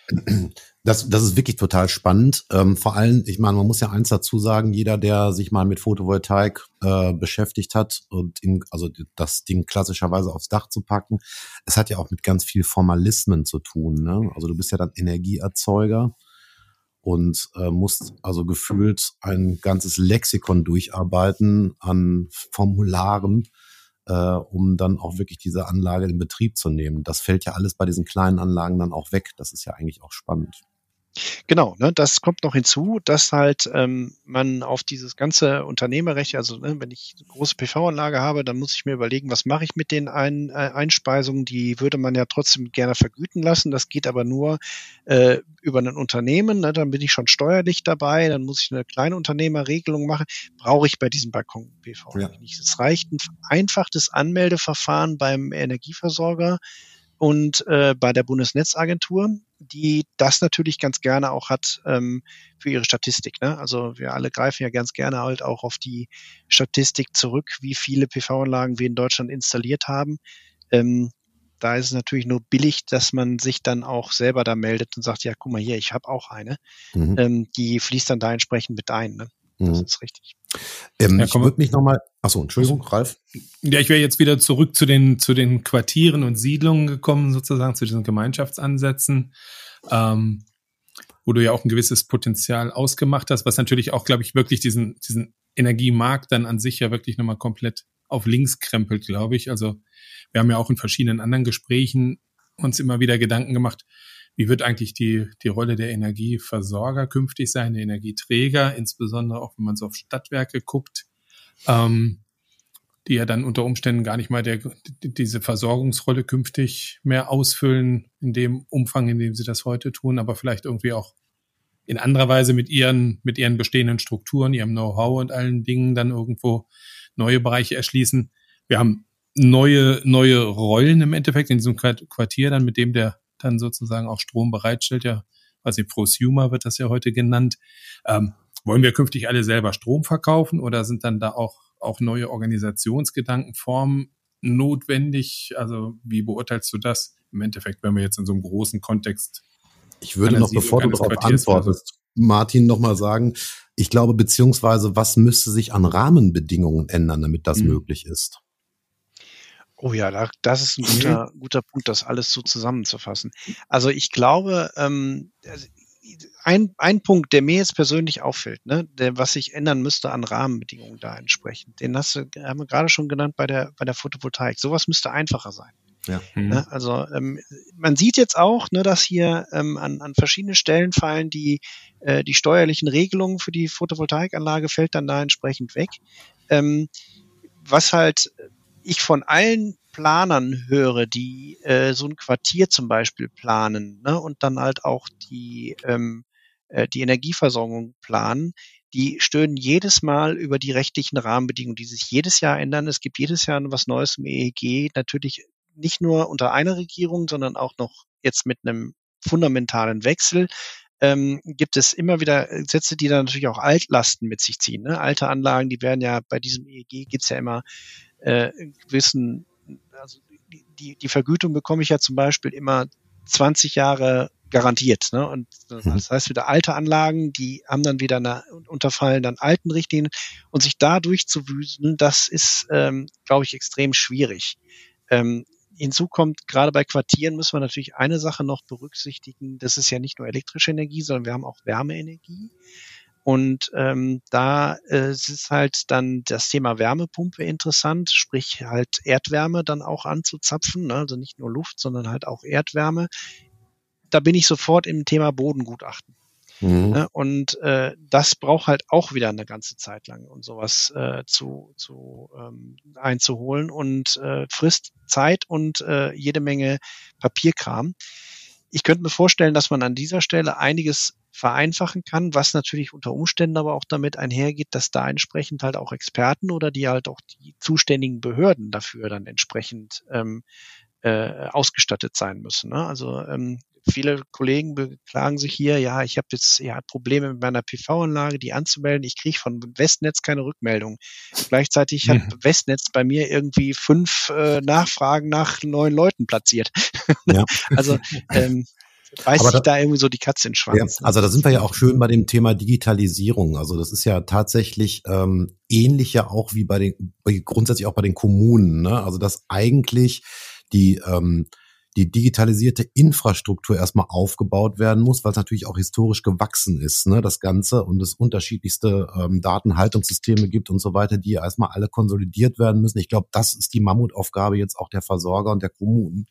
das, das ist wirklich total spannend. Ähm, vor allem, ich meine, man muss ja eins dazu sagen, jeder, der sich mal mit Photovoltaik äh, beschäftigt hat und in, also das Ding klassischerweise aufs Dach zu packen, es hat ja auch mit ganz viel Formalismen zu tun. Ne? Also du bist ja dann Energieerzeuger und äh, musst also gefühlt ein ganzes Lexikon durcharbeiten an Formularen, äh, um dann auch wirklich diese Anlage in Betrieb zu nehmen. Das fällt ja alles bei diesen kleinen Anlagen dann auch weg. Das ist ja eigentlich auch spannend. Genau, ne, das kommt noch hinzu, dass halt ähm, man auf dieses ganze Unternehmerrecht, also ne, wenn ich eine große PV-Anlage habe, dann muss ich mir überlegen, was mache ich mit den Ein äh, Einspeisungen, die würde man ja trotzdem gerne vergüten lassen. Das geht aber nur äh, über ein Unternehmen, ne, dann bin ich schon steuerlich dabei, dann muss ich eine kleine Unternehmerregelung machen, brauche ich bei diesem Balkon-PV ja. nicht. Es reicht ein einfaches Anmeldeverfahren beim Energieversorger und äh, bei der Bundesnetzagentur, die das natürlich ganz gerne auch hat ähm, für ihre Statistik. Ne? Also wir alle greifen ja ganz gerne halt auch auf die Statistik zurück, wie viele PV-Anlagen wir in Deutschland installiert haben. Ähm, da ist es natürlich nur billig, dass man sich dann auch selber da meldet und sagt, ja, guck mal hier, ich habe auch eine. Mhm. Ähm, die fließt dann da entsprechend mit ein. Ne? Das mhm. ist richtig. Ähm, ja, ich würde mich nochmal, achso, Entschuldigung, Ralf. Ja, ich wäre jetzt wieder zurück zu den, zu den Quartieren und Siedlungen gekommen, sozusagen, zu diesen Gemeinschaftsansätzen, ähm, wo du ja auch ein gewisses Potenzial ausgemacht hast, was natürlich auch, glaube ich, wirklich diesen, diesen Energiemarkt dann an sich ja wirklich nochmal komplett auf links krempelt, glaube ich. Also wir haben ja auch in verschiedenen anderen Gesprächen uns immer wieder Gedanken gemacht, wie wird eigentlich die, die Rolle der Energieversorger künftig sein, der Energieträger, insbesondere auch wenn man so auf Stadtwerke guckt, ähm, die ja dann unter Umständen gar nicht mal der, diese Versorgungsrolle künftig mehr ausfüllen in dem Umfang, in dem sie das heute tun, aber vielleicht irgendwie auch in anderer Weise mit ihren, mit ihren bestehenden Strukturen, ihrem Know-how und allen Dingen dann irgendwo neue Bereiche erschließen. Wir haben neue, neue Rollen im Endeffekt in diesem Quartier dann, mit dem der dann sozusagen auch Strom bereitstellt, ja, also Prosumer wird das ja heute genannt. Ähm, wollen wir künftig alle selber Strom verkaufen oder sind dann da auch, auch neue Organisationsgedankenformen notwendig? Also wie beurteilst du das im Endeffekt, wenn wir jetzt in so einem großen Kontext ich würde noch, bevor du darauf antwortest, Martin, nochmal sagen, ich glaube, beziehungsweise was müsste sich an Rahmenbedingungen ändern, damit das mhm. möglich ist? Oh ja, das ist ein mhm. guter, guter Punkt, das alles so zusammenzufassen. Also ich glaube, ähm, also ein, ein Punkt, der mir jetzt persönlich auffällt, ne, der, was sich ändern müsste an Rahmenbedingungen da entsprechend, den hast du, haben wir gerade schon genannt bei der, bei der Photovoltaik. Sowas müsste einfacher sein. Ja. Mhm. Ne, also ähm, man sieht jetzt auch, ne, dass hier ähm, an, an verschiedenen Stellen fallen die, äh, die steuerlichen Regelungen für die Photovoltaikanlage fällt dann da entsprechend weg. Ähm, was halt ich von allen Planern höre, die äh, so ein Quartier zum Beispiel planen ne, und dann halt auch die, ähm, äh, die Energieversorgung planen, die stöhnen jedes Mal über die rechtlichen Rahmenbedingungen, die sich jedes Jahr ändern. Es gibt jedes Jahr was Neues im EEG, natürlich nicht nur unter einer Regierung, sondern auch noch jetzt mit einem fundamentalen Wechsel. Ähm, gibt es immer wieder Sätze, die dann natürlich auch Altlasten mit sich ziehen. Ne? Alte Anlagen, die werden ja bei diesem EEG gibt's ja immer äh, gewissen, also die, die Vergütung bekomme ich ja zum Beispiel immer 20 Jahre garantiert. Ne? Und mhm. das heißt wieder alte Anlagen, die haben dann wieder eine, unterfallen dann alten Richtlinien und sich da durchzuwüsen, das ist, ähm, glaube ich, extrem schwierig. Ähm, hinzu kommt, gerade bei Quartieren müssen wir natürlich eine Sache noch berücksichtigen. Das ist ja nicht nur elektrische Energie, sondern wir haben auch Wärmeenergie. Und ähm, da äh, ist halt dann das Thema Wärmepumpe interessant, sprich halt Erdwärme dann auch anzuzapfen, ne? also nicht nur Luft, sondern halt auch Erdwärme. Da bin ich sofort im Thema Bodengutachten. Mhm. Ne? Und äh, das braucht halt auch wieder eine ganze Zeit lang, um sowas äh, zu, zu ähm, einzuholen und äh, frisst Zeit und äh, jede Menge Papierkram. Ich könnte mir vorstellen, dass man an dieser Stelle einiges vereinfachen kann, was natürlich unter Umständen aber auch damit einhergeht, dass da entsprechend halt auch Experten oder die halt auch die zuständigen Behörden dafür dann entsprechend ähm, äh, ausgestattet sein müssen. Ne? Also ähm, viele Kollegen beklagen sich hier, ja, ich habe jetzt ja, Probleme mit meiner PV-Anlage, die anzumelden. Ich kriege von Westnetz keine Rückmeldung. Gleichzeitig hat mhm. Westnetz bei mir irgendwie fünf äh, Nachfragen nach neuen Leuten platziert. Ja. also ähm, beißt sich da, da, irgendwie so die Katze in den Schwanz. Ja, also da sind wir ja auch schön bei dem Thema Digitalisierung. Also das ist ja tatsächlich ähm, ähnlich ja auch wie bei den, grundsätzlich auch bei den Kommunen. Ne? Also dass eigentlich die ähm, die digitalisierte Infrastruktur erstmal aufgebaut werden muss, weil es natürlich auch historisch gewachsen ist, ne, das Ganze und es unterschiedlichste ähm, Datenhaltungssysteme gibt und so weiter, die erstmal alle konsolidiert werden müssen. Ich glaube, das ist die Mammutaufgabe jetzt auch der Versorger und der Kommunen,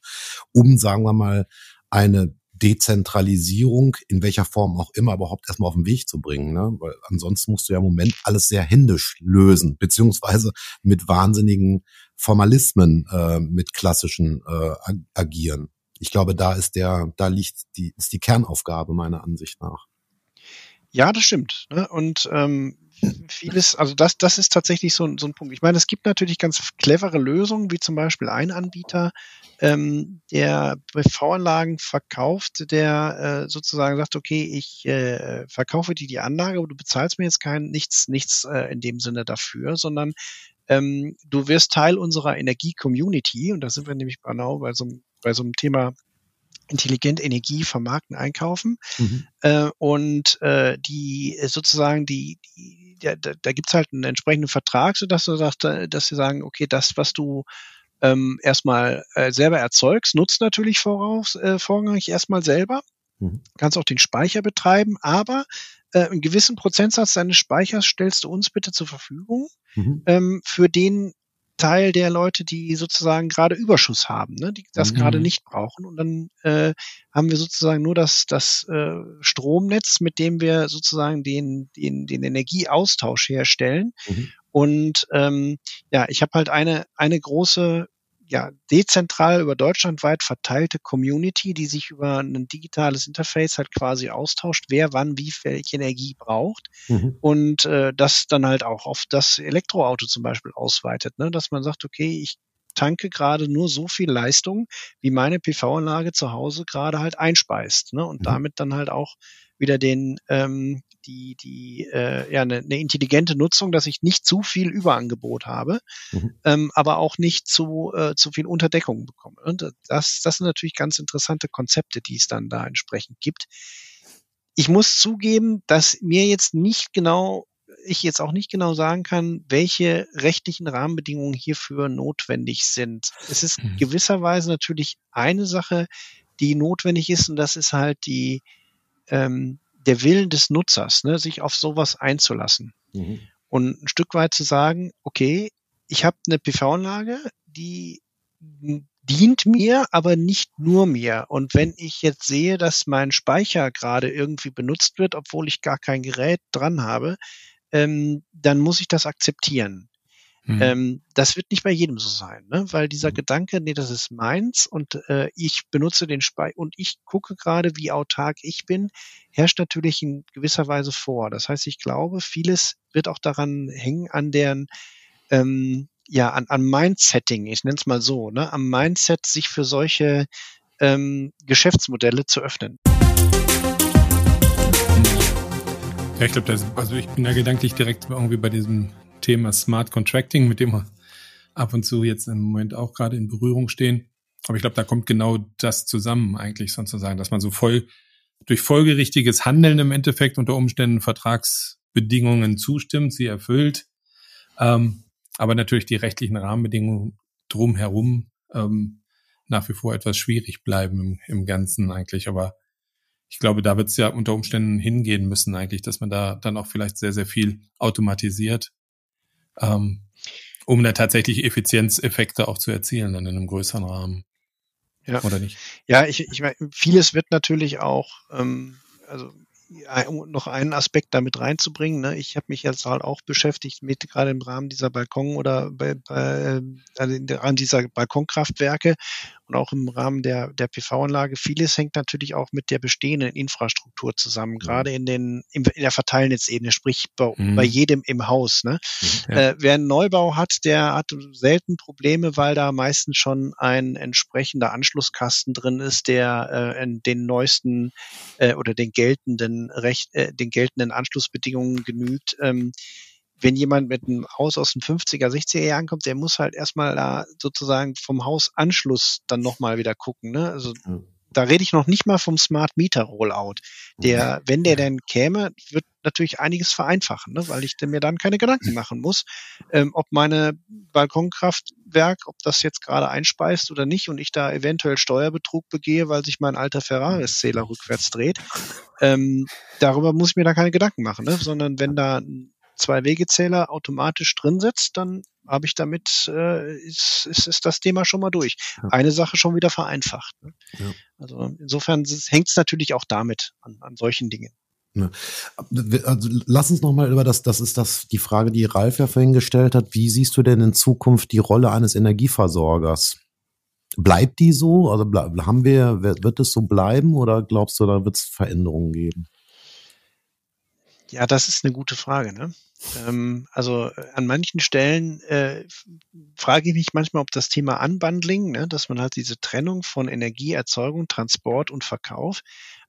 um, sagen wir mal, eine Dezentralisierung, in welcher Form auch immer, überhaupt erstmal auf den Weg zu bringen. Ne? Weil ansonsten musst du ja im Moment alles sehr händisch lösen, beziehungsweise mit wahnsinnigen Formalismen äh, mit klassischen äh, agieren. Ich glaube, da ist der, da liegt die, ist die Kernaufgabe meiner Ansicht nach. Ja, das stimmt. Ne? Und ähm, vieles, also das, das ist tatsächlich so, so ein Punkt. Ich meine, es gibt natürlich ganz clevere Lösungen, wie zum Beispiel ein Anbieter, ähm, der PV-Anlagen verkauft, der äh, sozusagen sagt, okay, ich äh, verkaufe dir die Anlage, aber du bezahlst mir jetzt kein nichts, nichts äh, in dem Sinne dafür, sondern ähm, du wirst Teil unserer Energie-Community und da sind wir nämlich genau bei so, bei so einem Thema intelligent Energie vermarkten, einkaufen. Mhm. Äh, und äh, die sozusagen die, die ja, da, da gibt es halt einen entsprechenden Vertrag, sodass du sagst, äh, dass sie sagen, okay, das, was du ähm, erstmal äh, selber erzeugst, nutzt natürlich voraus, äh, vorrangig erstmal selber. Mhm. Kannst auch den Speicher betreiben, aber äh, einen gewissen Prozentsatz deines Speichers stellst du uns bitte zur Verfügung, mhm. ähm, für den Teil der Leute, die sozusagen gerade Überschuss haben, ne, die das mhm. gerade nicht brauchen. Und dann äh, haben wir sozusagen nur das, das äh, Stromnetz, mit dem wir sozusagen den, den, den Energieaustausch herstellen. Mhm. Und ähm, ja, ich habe halt eine, eine große ja, dezentral über deutschlandweit verteilte Community, die sich über ein digitales Interface halt quasi austauscht, wer wann wie welche Energie braucht mhm. und äh, das dann halt auch auf das Elektroauto zum Beispiel ausweitet, ne? dass man sagt, okay, ich tanke gerade nur so viel Leistung, wie meine PV-Anlage zu Hause gerade halt einspeist ne? und mhm. damit dann halt auch wieder den ähm, die, die äh, ja, eine, eine intelligente Nutzung, dass ich nicht zu viel Überangebot habe, mhm. ähm, aber auch nicht zu, äh, zu viel Unterdeckung bekomme. Und das, das sind natürlich ganz interessante Konzepte, die es dann da entsprechend gibt. Ich muss zugeben, dass mir jetzt nicht genau ich jetzt auch nicht genau sagen kann, welche rechtlichen Rahmenbedingungen hierfür notwendig sind. Es ist mhm. gewisserweise natürlich eine Sache, die notwendig ist, und das ist halt die, ähm, der Willen des Nutzers, ne, sich auf sowas einzulassen. Mhm. Und ein Stück weit zu sagen, okay, ich habe eine PV-Anlage, die dient mir, aber nicht nur mir. Und wenn ich jetzt sehe, dass mein Speicher gerade irgendwie benutzt wird, obwohl ich gar kein Gerät dran habe, ähm, dann muss ich das akzeptieren. Mhm. Ähm, das wird nicht bei jedem so sein, ne? weil dieser mhm. Gedanke, nee, das ist meins und äh, ich benutze den Speicher und ich gucke gerade, wie autark ich bin, herrscht natürlich in gewisser Weise vor. Das heißt, ich glaube, vieles wird auch daran hängen, an deren ähm, ja, an, an Mindsetting, ich nenne es mal so, ne, am Mindset, sich für solche ähm, Geschäftsmodelle zu öffnen. Ja, ich glaube, also ich bin da gedanklich direkt irgendwie bei diesem Thema Smart Contracting, mit dem wir ab und zu jetzt im Moment auch gerade in Berührung stehen. Aber ich glaube, da kommt genau das zusammen eigentlich sozusagen, dass man so voll durch folgerichtiges Handeln im Endeffekt unter Umständen Vertragsbedingungen zustimmt, sie erfüllt, ähm, aber natürlich die rechtlichen Rahmenbedingungen drumherum ähm, nach wie vor etwas schwierig bleiben im, im Ganzen eigentlich. Aber ich glaube, da wird es ja unter Umständen hingehen müssen eigentlich, dass man da dann auch vielleicht sehr, sehr viel automatisiert ähm, um da tatsächlich Effizienzeffekte auch zu erzielen dann in einem größeren Rahmen. Ja. Oder nicht? Ja, ich, ich meine, vieles wird natürlich auch, ähm, also um noch einen Aspekt damit reinzubringen, ne, ich habe mich jetzt halt auch beschäftigt mit gerade im Rahmen dieser Balkon oder bei, bei äh, an dieser Balkonkraftwerke und auch im Rahmen der, der PV-Anlage. Vieles hängt natürlich auch mit der bestehenden Infrastruktur zusammen, gerade in den in der Verteilnetzebene, sprich bei, mhm. bei jedem im Haus. Ne? Mhm, ja. Äh, wer einen Neubau hat, der hat selten Probleme, weil da meistens schon ein entsprechender Anschlusskasten drin ist, der äh, den neuesten äh, oder den geltenden Recht, äh, den geltenden Anschlussbedingungen genügt. Ähm, wenn jemand mit einem Haus aus den 50er, 60er Jahren kommt, der muss halt erstmal da sozusagen vom Hausanschluss dann nochmal wieder gucken. Ne? Also da rede ich noch nicht mal vom Smart Meter Rollout. Der, wenn der denn käme, wird natürlich einiges vereinfachen, ne? weil ich mir dann keine Gedanken machen muss, ähm, ob meine Balkonkraftwerk, ob das jetzt gerade einspeist oder nicht und ich da eventuell Steuerbetrug begehe, weil sich mein alter Ferraris-Zähler rückwärts dreht. Ähm, darüber muss ich mir da keine Gedanken machen, ne? sondern wenn da ein Zwei-Wegezähler automatisch drin sitzt, dann habe ich damit, äh, ist, ist, ist das Thema schon mal durch. Ja. Eine Sache schon wieder vereinfacht. Ne? Ja. Also insofern hängt es natürlich auch damit an, an solchen Dingen. Ja. Also lass uns nochmal über das, das ist das die Frage, die Ralf ja vorhin gestellt hat. Wie siehst du denn in Zukunft die Rolle eines Energieversorgers? Bleibt die so? Also haben wir, wird es so bleiben oder glaubst du, da wird es Veränderungen geben? Ja, das ist eine gute Frage. Ne? Ähm, also äh, an manchen Stellen äh, frage ich mich manchmal, ob das Thema Unbundling, ne, dass man halt diese Trennung von Energieerzeugung, Transport und Verkauf,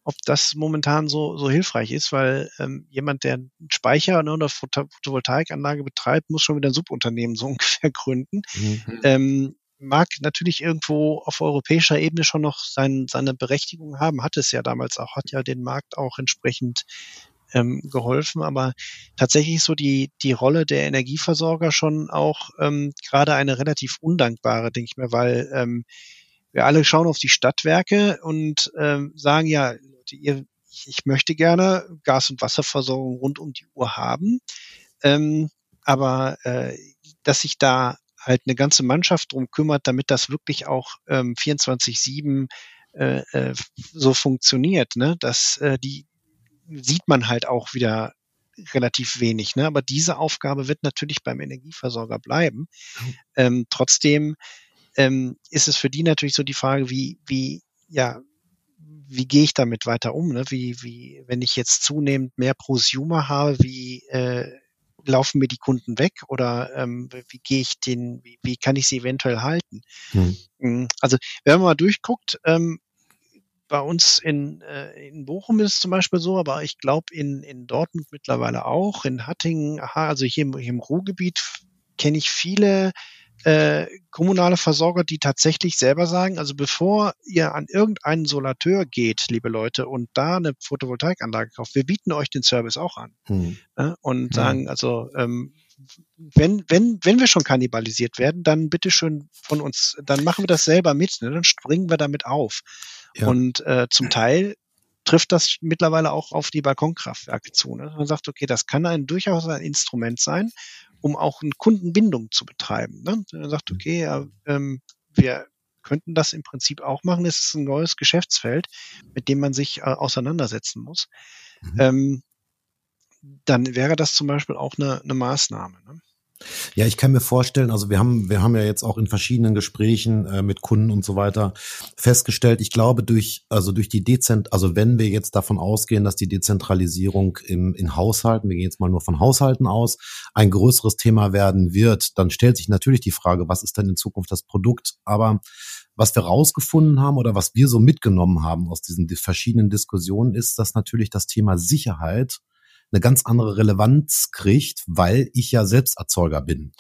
ob das momentan so, so hilfreich ist, weil ähm, jemand, der einen Speicher ne, oder Photovoltaikanlage betreibt, muss schon wieder ein Subunternehmen so ungefähr gründen. Mhm. Ähm, mag natürlich irgendwo auf europäischer Ebene schon noch sein, seine Berechtigung haben, hat es ja damals auch, hat ja den Markt auch entsprechend ähm, geholfen. Aber tatsächlich so die, die Rolle der Energieversorger schon auch ähm, gerade eine relativ undankbare, denke ich mir, weil ähm, wir alle schauen auf die Stadtwerke und ähm, sagen, ja, Leute, ihr, ich möchte gerne Gas- und Wasserversorgung rund um die Uhr haben. Ähm, aber äh, dass sich da halt eine ganze Mannschaft drum kümmert, damit das wirklich auch ähm, 24-7 äh, äh, so funktioniert, ne? dass äh, die sieht man halt auch wieder relativ wenig. Ne? Aber diese Aufgabe wird natürlich beim Energieversorger bleiben. Mhm. Ähm, trotzdem ähm, ist es für die natürlich so die Frage, wie, wie, ja, wie gehe ich damit weiter um? Ne? Wie, wie, wenn ich jetzt zunehmend mehr Prosumer habe, wie äh, laufen mir die Kunden weg oder ähm, wie gehe ich den, wie, wie kann ich sie eventuell halten? Hm. Also wenn man mal durchguckt, ähm, bei uns in, äh, in Bochum ist es zum Beispiel so, aber ich glaube in, in Dortmund mittlerweile auch, in Hattingen, aha, also hier im, hier im Ruhrgebiet kenne ich viele äh, kommunale Versorger, die tatsächlich selber sagen, also bevor ihr an irgendeinen Solateur geht, liebe Leute, und da eine Photovoltaikanlage kauft, wir bieten euch den Service auch an. Hm. Äh, und hm. sagen, also ähm, wenn, wenn, wenn wir schon kannibalisiert werden, dann bitteschön von uns, dann machen wir das selber mit, ne? dann springen wir damit auf. Ja. Und äh, zum Teil trifft das mittlerweile auch auf die Balkonkraftwerke zu. Ne? Man sagt, okay, das kann ein durchaus ein Instrument sein, um auch eine Kundenbindung zu betreiben. Ne? Man sagt, okay, ja, ähm, wir könnten das im Prinzip auch machen. Es ist ein neues Geschäftsfeld, mit dem man sich äh, auseinandersetzen muss. Mhm. Ähm, dann wäre das zum Beispiel auch eine, eine Maßnahme. Ne? Ja, ich kann mir vorstellen, also wir haben, wir haben ja jetzt auch in verschiedenen Gesprächen äh, mit Kunden und so weiter festgestellt, ich glaube durch, also durch die Dezent, also wenn wir jetzt davon ausgehen, dass die Dezentralisierung im, in Haushalten, wir gehen jetzt mal nur von Haushalten aus, ein größeres Thema werden wird, dann stellt sich natürlich die Frage, was ist denn in Zukunft das Produkt? Aber was wir rausgefunden haben oder was wir so mitgenommen haben aus diesen verschiedenen Diskussionen ist, dass natürlich das Thema Sicherheit eine ganz andere Relevanz kriegt, weil ich ja Selbsterzeuger bin.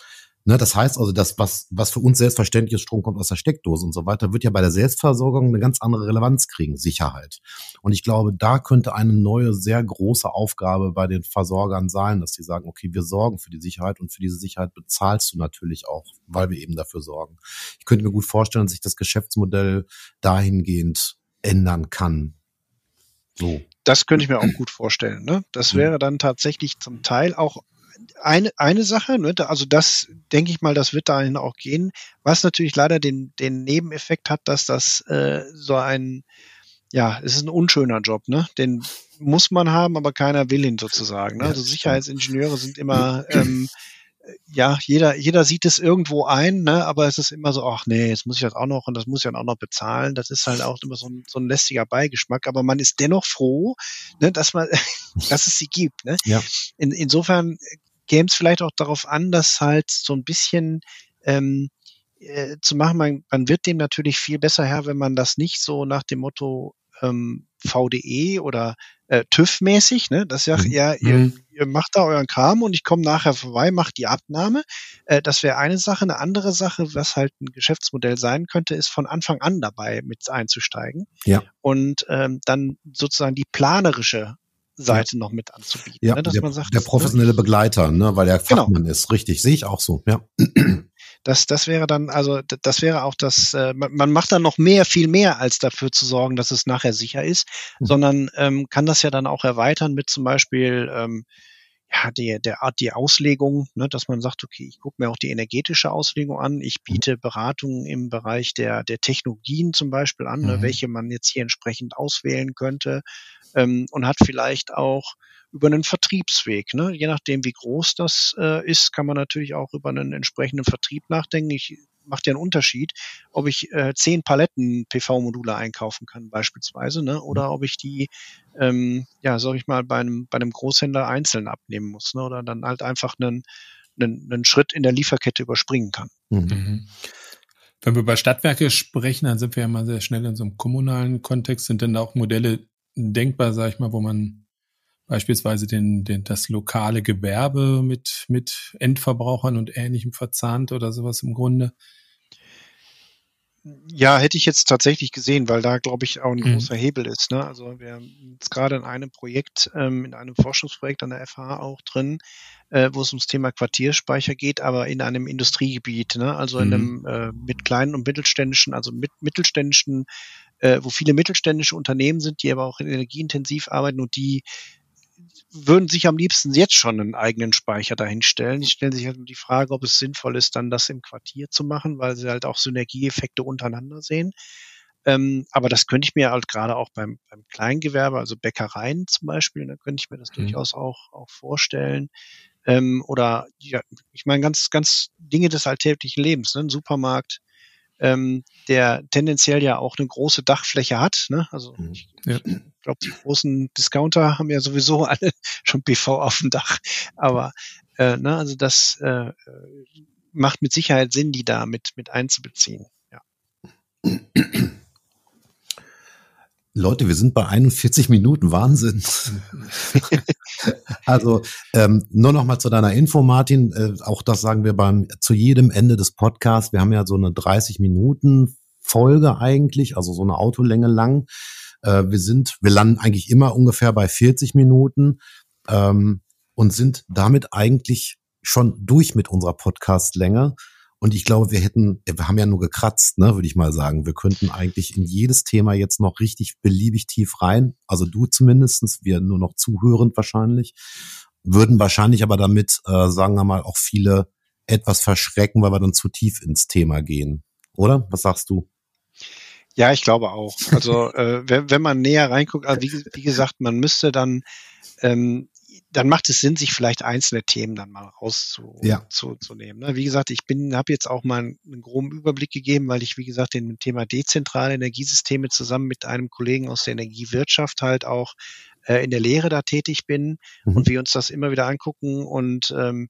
Ne, das heißt also, das, was, was für uns selbstverständlich ist, Strom kommt aus der Steckdose und so weiter, wird ja bei der Selbstversorgung eine ganz andere Relevanz kriegen, Sicherheit. Und ich glaube, da könnte eine neue, sehr große Aufgabe bei den Versorgern sein, dass sie sagen, okay, wir sorgen für die Sicherheit und für diese Sicherheit bezahlst du natürlich auch, weil wir eben dafür sorgen. Ich könnte mir gut vorstellen, dass sich das Geschäftsmodell dahingehend ändern kann. So das könnte ich mir auch gut vorstellen. Ne? Das mhm. wäre dann tatsächlich zum Teil auch eine, eine Sache, ne? also das denke ich mal, das wird dahin auch gehen, was natürlich leider den, den Nebeneffekt hat, dass das äh, so ein, ja, es ist ein unschöner Job, ne? Den muss man haben, aber keiner will ihn sozusagen. Ne? Also Sicherheitsingenieure sind immer ähm, ja, jeder, jeder sieht es irgendwo ein, ne, aber es ist immer so, ach nee, jetzt muss ich das auch noch und das muss ich dann auch noch bezahlen. Das ist halt auch immer so ein, so ein lästiger Beigeschmack, aber man ist dennoch froh, ne, dass man, dass es sie gibt. Ne? Ja. In, insofern käme es vielleicht auch darauf an, dass halt so ein bisschen ähm, äh, zu machen, man, man wird dem natürlich viel besser her, wenn man das nicht so nach dem Motto ähm, VDE oder äh, TÜV-mäßig, ne? Das ist ja, mhm. ja ihr, mhm. ihr macht da euren Kram und ich komme nachher vorbei, macht die Abnahme. Äh, das wäre eine Sache. Eine andere Sache, was halt ein Geschäftsmodell sein könnte, ist von Anfang an dabei mit einzusteigen. Ja. Und ähm, dann sozusagen die planerische Seite noch mit anzubieten. Ja, ne? dass der, man sagt, der professionelle Begleiter, ne, weil er genau. Fachmann genau. ist. Richtig, sehe ich auch so, ja. Das, das wäre dann, also das wäre auch das, äh, man macht dann noch mehr, viel mehr, als dafür zu sorgen, dass es nachher sicher ist, mhm. sondern ähm, kann das ja dann auch erweitern mit zum Beispiel ähm, ja, die, der Art, die Auslegung, ne, dass man sagt, okay, ich gucke mir auch die energetische Auslegung an, ich mhm. biete Beratungen im Bereich der, der Technologien zum Beispiel an, ne, mhm. ne, welche man jetzt hier entsprechend auswählen könnte ähm, und hat vielleicht auch über einen Vertriebsweg. Ne? Je nachdem, wie groß das äh, ist, kann man natürlich auch über einen entsprechenden Vertrieb nachdenken. Ich macht ja einen Unterschied, ob ich äh, zehn Paletten PV-Module einkaufen kann beispielsweise, ne? oder ob ich die, ähm, ja, sag ich mal, bei einem, bei einem Großhändler einzeln abnehmen muss, ne? oder dann halt einfach einen, einen, einen Schritt in der Lieferkette überspringen kann. Mhm. mhm. Wenn wir über Stadtwerke sprechen, dann sind wir ja mal sehr schnell in so einem kommunalen Kontext. Sind denn da auch Modelle denkbar, sag ich mal, wo man beispielsweise den, den, das lokale Gewerbe mit, mit Endverbrauchern und Ähnlichem verzahnt oder sowas im Grunde? Ja, hätte ich jetzt tatsächlich gesehen, weil da, glaube ich, auch ein mhm. großer Hebel ist. Ne? Also wir haben jetzt gerade in einem Projekt, ähm, in einem Forschungsprojekt an der FH auch drin, äh, wo es ums Thema Quartierspeicher geht, aber in einem Industriegebiet, ne? also in einem mhm. äh, mit kleinen und mittelständischen, also mit mittelständischen, äh, wo viele mittelständische Unternehmen sind, die aber auch energieintensiv arbeiten und die würden sich am liebsten jetzt schon einen eigenen Speicher dahinstellen. Die stellen sich halt die Frage, ob es sinnvoll ist, dann das im Quartier zu machen, weil sie halt auch Synergieeffekte untereinander sehen. Ähm, aber das könnte ich mir halt gerade auch beim, beim Kleingewerbe, also Bäckereien zum Beispiel, da könnte ich mir das mhm. durchaus auch, auch vorstellen. Ähm, oder ja, ich meine, ganz, ganz Dinge des alltäglichen Lebens, ne? ein Supermarkt, ähm, der tendenziell ja auch eine große Dachfläche hat. Ne? Also mhm. ich, ja. ich glaube, die großen Discounter haben ja sowieso alle schon PV auf dem Dach. Aber äh, ne, also das äh, macht mit Sicherheit Sinn, die da mit, mit einzubeziehen. Ja. Leute, wir sind bei 41 Minuten, Wahnsinn. also ähm, nur noch mal zu deiner Info, Martin. Äh, auch das sagen wir beim zu jedem Ende des Podcasts. Wir haben ja so eine 30 Minuten Folge eigentlich, also so eine Autolänge lang. Äh, wir sind, wir landen eigentlich immer ungefähr bei 40 Minuten ähm, und sind damit eigentlich schon durch mit unserer Podcastlänge. Und ich glaube, wir hätten, wir haben ja nur gekratzt, ne, würde ich mal sagen. Wir könnten eigentlich in jedes Thema jetzt noch richtig beliebig tief rein. Also du zumindestens, wir nur noch zuhörend wahrscheinlich. Würden wahrscheinlich aber damit, äh, sagen wir mal, auch viele etwas verschrecken, weil wir dann zu tief ins Thema gehen. Oder? Was sagst du? Ja, ich glaube auch. Also äh, wenn, wenn man näher reinguckt, also wie, wie gesagt, man müsste dann ähm, dann macht es Sinn, sich vielleicht einzelne Themen dann mal rauszunehmen. Ja. Zu, zu nehmen, ne? Wie gesagt, ich bin, habe jetzt auch mal einen, einen, groben Überblick gegeben, weil ich, wie gesagt, den Thema dezentrale Energiesysteme zusammen mit einem Kollegen aus der Energiewirtschaft halt auch äh, in der Lehre da tätig bin mhm. und wir uns das immer wieder angucken und ähm,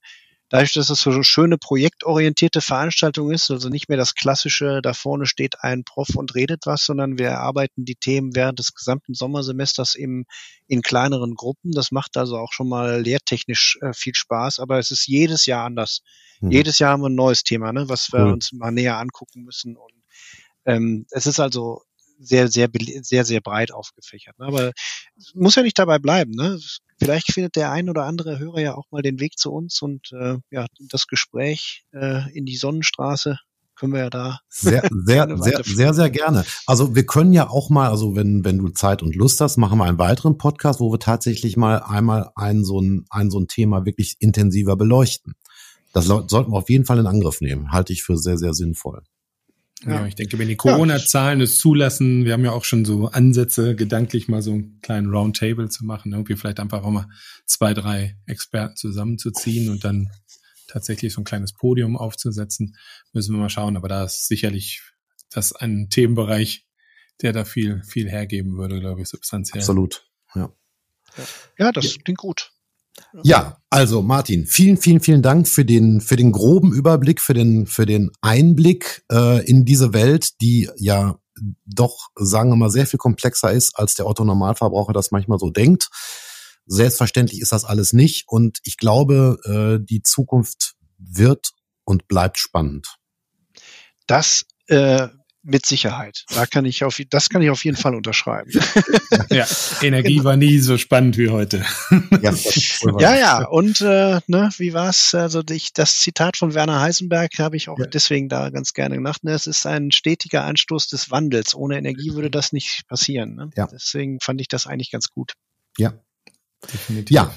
dadurch, dass es so eine schöne projektorientierte Veranstaltung ist, also nicht mehr das klassische, da vorne steht ein Prof und redet was, sondern wir erarbeiten die Themen während des gesamten Sommersemesters im, in kleineren Gruppen. Das macht also auch schon mal lehrtechnisch äh, viel Spaß, aber es ist jedes Jahr anders. Mhm. Jedes Jahr haben wir ein neues Thema, ne, was wir mhm. uns mal näher angucken müssen. Und ähm, es ist also sehr, sehr, sehr, sehr breit aufgefächert. Ne? Aber muss ja nicht dabei bleiben. Ne? Vielleicht findet der ein oder andere Hörer ja auch mal den Weg zu uns und äh, ja, das Gespräch äh, in die Sonnenstraße können wir ja da. Sehr, sehr, sehr, sehr, sehr gerne. Also wir können ja auch mal, also wenn, wenn du Zeit und Lust hast, machen wir einen weiteren Podcast, wo wir tatsächlich mal einmal ein so ein, ein so ein Thema wirklich intensiver beleuchten. Das sollten wir auf jeden Fall in Angriff nehmen. Halte ich für sehr, sehr sinnvoll. Ja, ich denke, wenn die Corona-Zahlen es zulassen, wir haben ja auch schon so Ansätze, gedanklich mal so einen kleinen Roundtable zu machen, irgendwie vielleicht einfach auch mal zwei, drei Experten zusammenzuziehen und dann tatsächlich so ein kleines Podium aufzusetzen, müssen wir mal schauen. Aber da ist sicherlich das ein Themenbereich, der da viel, viel hergeben würde, glaube ich, substanziell. Absolut, ja. Ja, das ja. klingt gut. Ja, also Martin, vielen, vielen, vielen Dank für den, für den groben Überblick, für den, für den Einblick äh, in diese Welt, die ja doch, sagen wir mal, sehr viel komplexer ist, als der Otto Normalverbraucher das manchmal so denkt. Selbstverständlich ist das alles nicht und ich glaube, äh, die Zukunft wird und bleibt spannend. Das äh, mit Sicherheit. Da kann ich auf, das kann ich auf jeden Fall unterschreiben. ja, Energie genau. war nie so spannend wie heute. ja, ja, ja, und äh, ne, wie war's? Also ich, das Zitat von Werner Heisenberg habe ich auch ja. deswegen da ganz gerne gemacht. Ne? Es ist ein stetiger Anstoß des Wandels. Ohne Energie würde das nicht passieren. Ne? Ja. Deswegen fand ich das eigentlich ganz gut. Ja. Definitiv. Ja,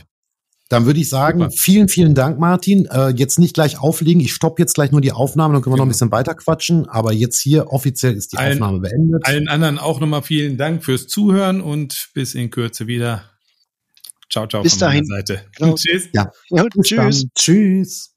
dann würde ich sagen, Super. vielen, vielen Dank, Martin. Äh, jetzt nicht gleich auflegen. Ich stoppe jetzt gleich nur die Aufnahme, dann können wir genau. noch ein bisschen weiter quatschen. Aber jetzt hier offiziell ist die allen, Aufnahme beendet. Allen anderen auch nochmal vielen Dank fürs Zuhören und bis in Kürze wieder. Ciao, ciao bis von dahin. meiner Seite. Genau. Tschüss. Ja. ja tschüss. Dann. Tschüss.